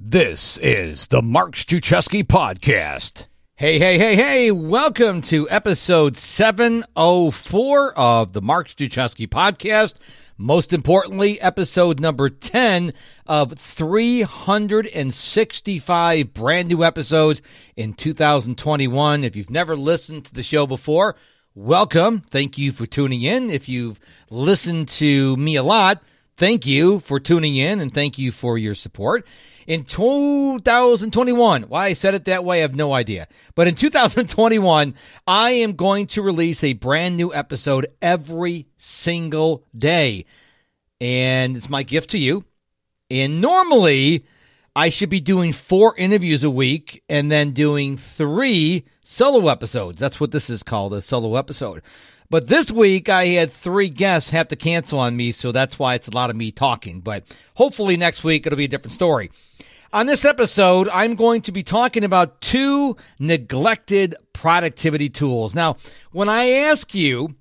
This is the Mark Struczewski podcast. Hey, hey, hey, hey, welcome to episode 704 of the Mark Struczewski podcast. Most importantly, episode number 10 of 365 brand new episodes in 2021. If you've never listened to the show before, welcome. Thank you for tuning in. If you've listened to me a lot, thank you for tuning in and thank you for your support in 2021. Why I said it that way, I have no idea. But in 2021, I am going to release a brand new episode every single day. And it's my gift to you. And normally, I should be doing four interviews a week and then doing three solo episodes. That's what this is called a solo episode. But this week I had three guests have to cancel on me, so that's why it's a lot of me talking. But hopefully next week it'll be a different story. On this episode, I'm going to be talking about two neglected productivity tools. Now, when I ask you,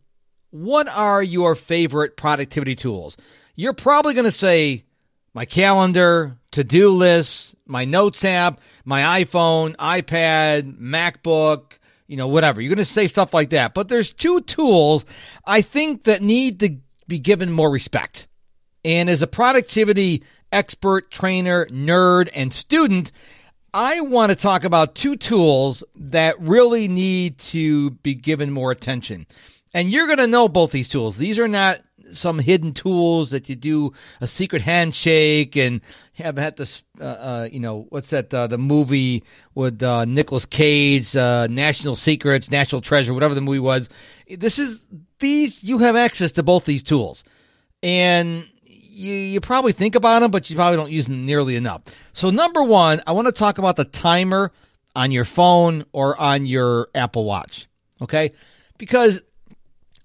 what are your favorite productivity tools? You're probably going to say my calendar, to do lists, my notes app, my iPhone, iPad, MacBook, you know, whatever. You're going to say stuff like that. But there's two tools I think that need to be given more respect. And as a productivity expert, trainer, nerd, and student, I want to talk about two tools that really need to be given more attention. And you're going to know both these tools. These are not some hidden tools that you do a secret handshake and have had this, uh, uh, you know, what's that, uh, the movie with uh, Nicolas Cage, uh, National Secrets, National Treasure, whatever the movie was. This is, these, you have access to both these tools. And you, you probably think about them, but you probably don't use them nearly enough. So, number one, I want to talk about the timer on your phone or on your Apple Watch. Okay? Because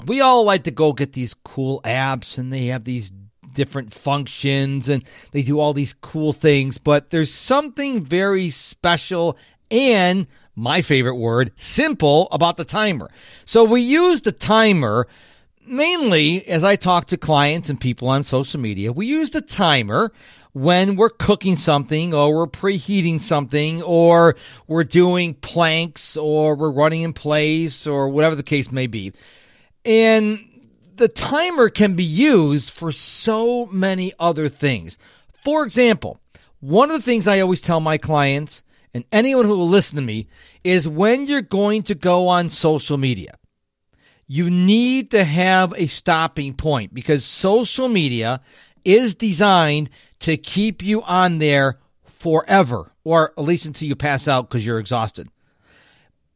we all like to go get these cool apps and they have these different functions and they do all these cool things, but there's something very special and my favorite word, simple about the timer. So we use the timer mainly as I talk to clients and people on social media. We use the timer when we're cooking something or we're preheating something or we're doing planks or we're running in place or whatever the case may be. And the timer can be used for so many other things. For example, one of the things I always tell my clients and anyone who will listen to me is when you're going to go on social media, you need to have a stopping point because social media is designed to keep you on there forever, or at least until you pass out because you're exhausted.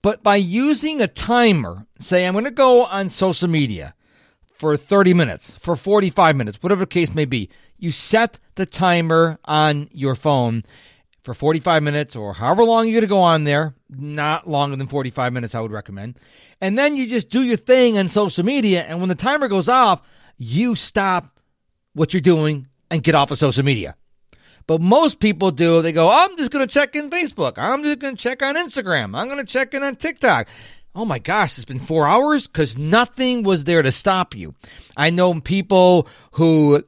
But by using a timer, say I'm going to go on social media for 30 minutes, for 45 minutes, whatever the case may be, you set the timer on your phone for 45 minutes or however long you're going to go on there, not longer than 45 minutes, I would recommend. And then you just do your thing on social media. And when the timer goes off, you stop what you're doing and get off of social media. But most people do, they go, I'm just going to check in Facebook. I'm just going to check on Instagram. I'm going to check in on TikTok. Oh my gosh, it's been four hours because nothing was there to stop you. I know people who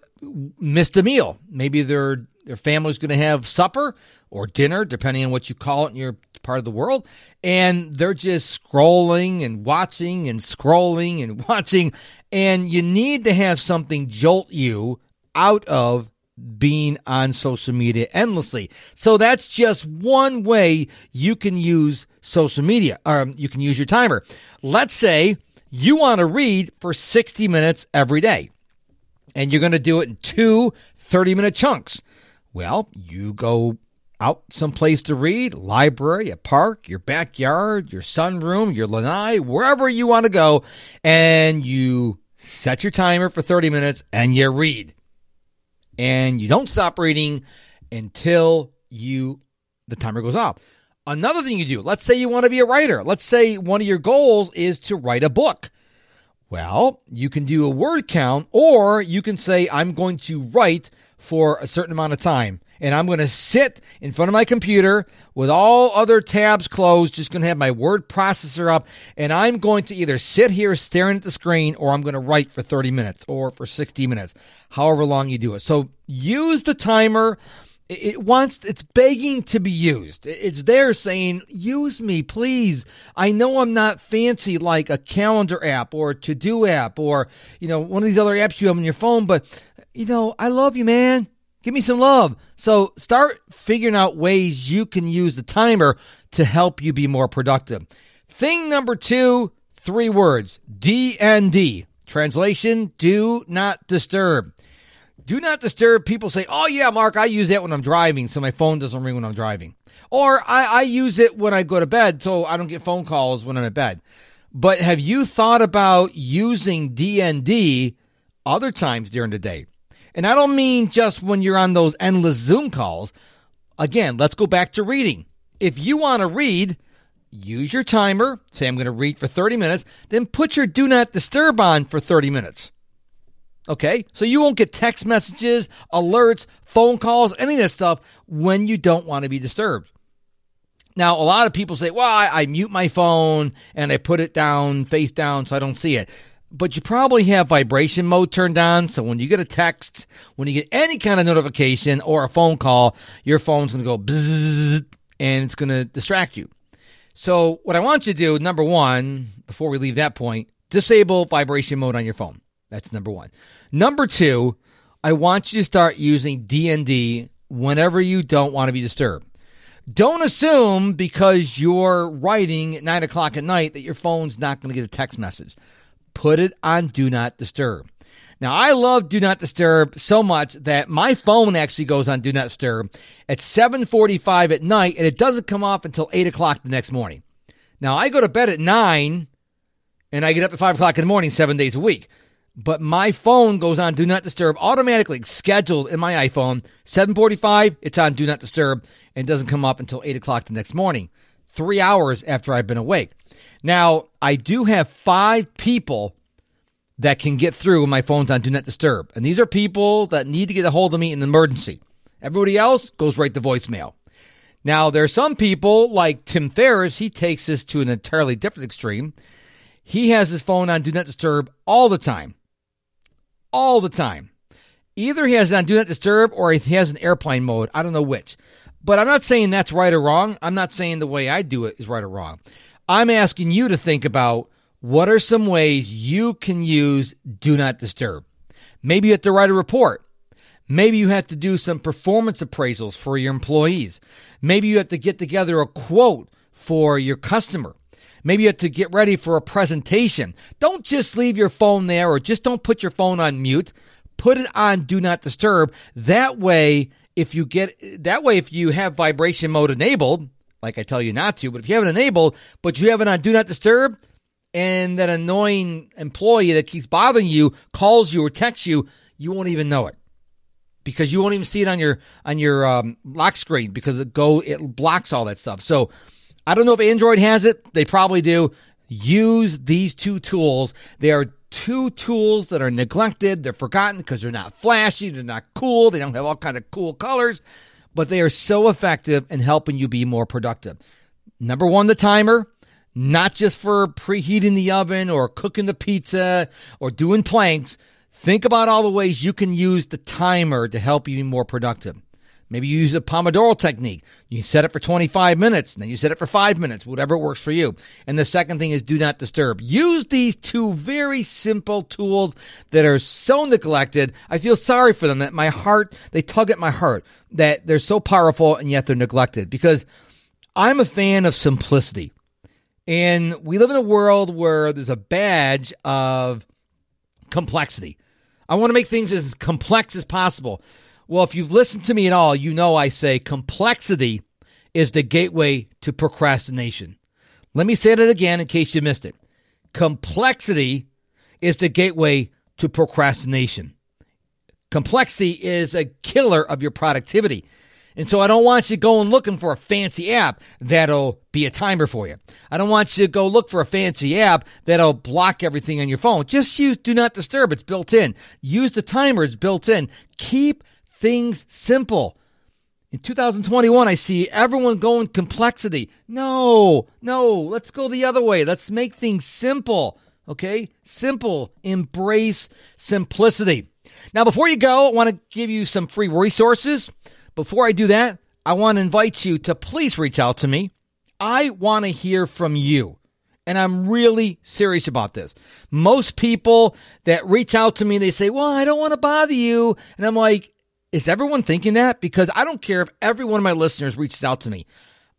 missed a meal. Maybe their their family's going to have supper or dinner, depending on what you call it in your part of the world, and they're just scrolling and watching and scrolling and watching, and you need to have something jolt you out of being on social media endlessly. So that's just one way you can use social media, or you can use your timer. Let's say you want to read for 60 minutes every day, and you're going to do it in two 30 minute chunks. Well, you go out someplace to read, library, a park, your backyard, your sunroom, your lanai, wherever you want to go, and you set your timer for 30 minutes and you read and you don't stop reading until you the timer goes off. Another thing you do, let's say you want to be a writer. Let's say one of your goals is to write a book. Well, you can do a word count or you can say I'm going to write for a certain amount of time and I'm going to sit in front of my computer with all other tabs closed, just going to have my word processor up, and I'm going to either sit here staring at the screen or I'm going to write for 30 minutes or for 60 minutes, however long you do it. So use the timer It wants, it's begging to be used. It's there saying, use me, please. I know I'm not fancy like a calendar app or a to do app or, you know, one of these other apps you have on your phone, but, you know, I love you, man. Give me some love. So start figuring out ways you can use the timer to help you be more productive. Thing number two, three words DND. Translation, do not disturb. Do not disturb. People say, oh, yeah, Mark, I use that when I'm driving, so my phone doesn't ring when I'm driving. Or I, I use it when I go to bed, so I don't get phone calls when I'm at bed. But have you thought about using DND other times during the day? And I don't mean just when you're on those endless Zoom calls. Again, let's go back to reading. If you want to read, use your timer. Say, I'm going to read for 30 minutes. Then put your do not disturb on for 30 minutes. Okay? So you won't get text messages, alerts, phone calls, any of that stuff when you don't want to be disturbed. Now, a lot of people say, well, I, I, mute my phone and I put it down, face down, so I don't see it. But you probably have vibration mode turned on. So when you get a text, when you get any kind of notification or a phone call, your phone's going to go bzzz and it's going to distract you. So what I want you to do, number one, before we leave that point, disable vibration mode on your phone. That's number one. Number two, I want you to start using DND whenever you don't want to be disturbed. Don't assume because you're writing at nine o'clock at night that your phone's not going to get a text message. Put it on Do Not Disturb. Now, I love Do Not Disturb so much that my phone actually goes on Do Not Disturb at 7:45 at night, and it doesn't come off until eight o'clock the next morning. Now, I go to bed at nine, and I get up at five o'clock in the morning seven days a week but my phone goes on do not disturb automatically scheduled in my iphone 745 it's on do not disturb and doesn't come off until 8 o'clock the next morning three hours after i've been awake now i do have five people that can get through when my phone's on do not disturb and these are people that need to get a hold of me in an emergency everybody else goes right to voicemail now there are some people like tim ferriss he takes this to an entirely different extreme he has his phone on do not disturb all the time all the time. Either he has it on Do Not Disturb or he has an airplane mode. I don't know which. But I'm not saying that's right or wrong. I'm not saying the way I do it is right or wrong. I'm asking you to think about what are some ways you can use Do Not Disturb. Maybe you have to write a report. Maybe you have to do some performance appraisals for your employees. Maybe you have to get together a quote for your customer. Maybe you have to get ready for a presentation. Don't just leave your phone there or just don't put your phone on mute. Put it on do not disturb. That way, if you get that way, if you have vibration mode enabled, like I tell you not to, but if you have it enabled, but you have it on do not disturb, and that annoying employee that keeps bothering you calls you or texts you, you won't even know it because you won't even see it on your on your um, lock screen because it go it blocks all that stuff. So I don't know if Android has it. They probably do. Use these two tools. They are two tools that are neglected. They're forgotten because they're not flashy. They're not cool. They don't have all kind of cool colors, but they are so effective in helping you be more productive. Number one, the timer, not just for preheating the oven or cooking the pizza or doing planks. Think about all the ways you can use the timer to help you be more productive. Maybe you use a Pomodoro technique. You set it for 25 minutes, and then you set it for five minutes, whatever works for you. And the second thing is do not disturb. Use these two very simple tools that are so neglected. I feel sorry for them that my heart, they tug at my heart that they're so powerful and yet they're neglected because I'm a fan of simplicity. And we live in a world where there's a badge of complexity. I want to make things as complex as possible. Well, if you've listened to me at all, you know I say complexity is the gateway to procrastination. Let me say that again in case you missed it. Complexity is the gateway to procrastination. Complexity is a killer of your productivity. And so I don't want you going looking for a fancy app that'll be a timer for you. I don't want you to go look for a fancy app that'll block everything on your phone. Just use Do Not Disturb. It's built in. Use the timer. It's built in. Keep things simple. In 2021, I see everyone going complexity. No, no, let's go the other way. Let's make things simple. Okay? Simple. Embrace simplicity. Now, before you go, I want to give you some free resources. before I do that, I want to invite you to please reach out to me. I want to hear from you. And I'm really serious about this. Most people that reach out to me, they say, Well, I don't want to bother you. And I'm like, Is everyone thinking that? Because I don't care if every one of my listeners reaches out to me.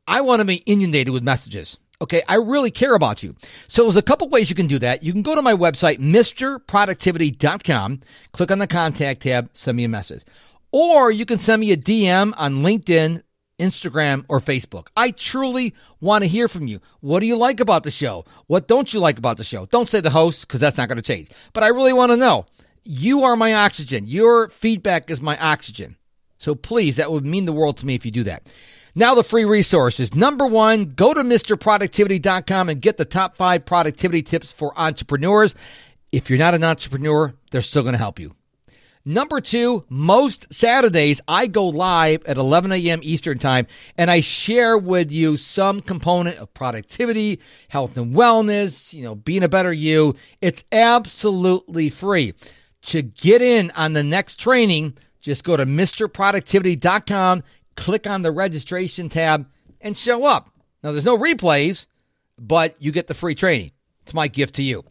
I want to be inundated with messages. Okay, I really care about you. So there's a couple ways you can do that. You can go to my website, MisterProductivity.com, click on the contact tab, send me a message. Or you can send me a DM on LinkedIn, Instagram, or Facebook. I truly want to hear from you. What do you like about the show? What don't you like about the show? Don't say the host because that's not going to change. But I really want to know. You are my oxygen. Your feedback is my oxygen. So please, that would mean the world to me if you do that. Now, the free resources. Number one, go to MisterProductivity.com and get the top five productivity tips for entrepreneurs. If you're not an entrepreneur, they're still going to help you. Number two, most Saturdays I go live at 11 a.m. Eastern Time and I share with you some component of productivity, health and wellness, you know, being a better you. It's absolutely free. To get in on the next training, just go to MisterProductivity.com, click on the registration tab, and show up. Now, there's no replays, but you get the free training. It's my gift to you.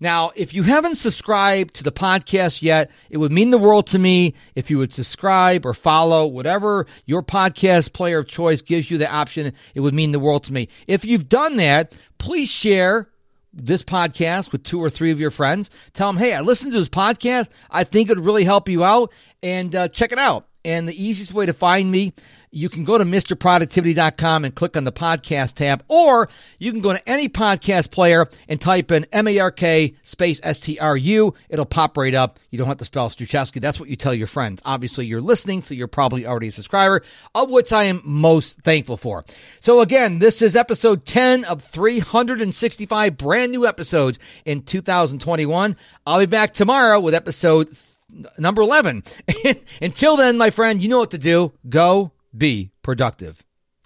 Now, if you haven't subscribed to the podcast yet, it would mean the world to me if you would subscribe or follow whatever your podcast player of choice gives you the option. It would mean the world to me. If you've done that, please share this podcast with two or three of your friends. Tell them, hey, I listened to this podcast. I think it would really help you out, and uh, check it out. And the easiest way to find me you can go to MisterProductivity.com and click on the podcast tab, or you can go to any podcast player and type in M-A-R-K space S-T-R-U. It'll pop right up. You don't have to spell Struczewski. That's what you tell your friends. Obviously, you're listening, so you're probably already a subscriber, of which I am most thankful for. So again, this is episode 10 of 365 brand new episodes in 2021. I'll be back tomorrow with episode number 11. Until then, my friend, you know what to do. Go be productive.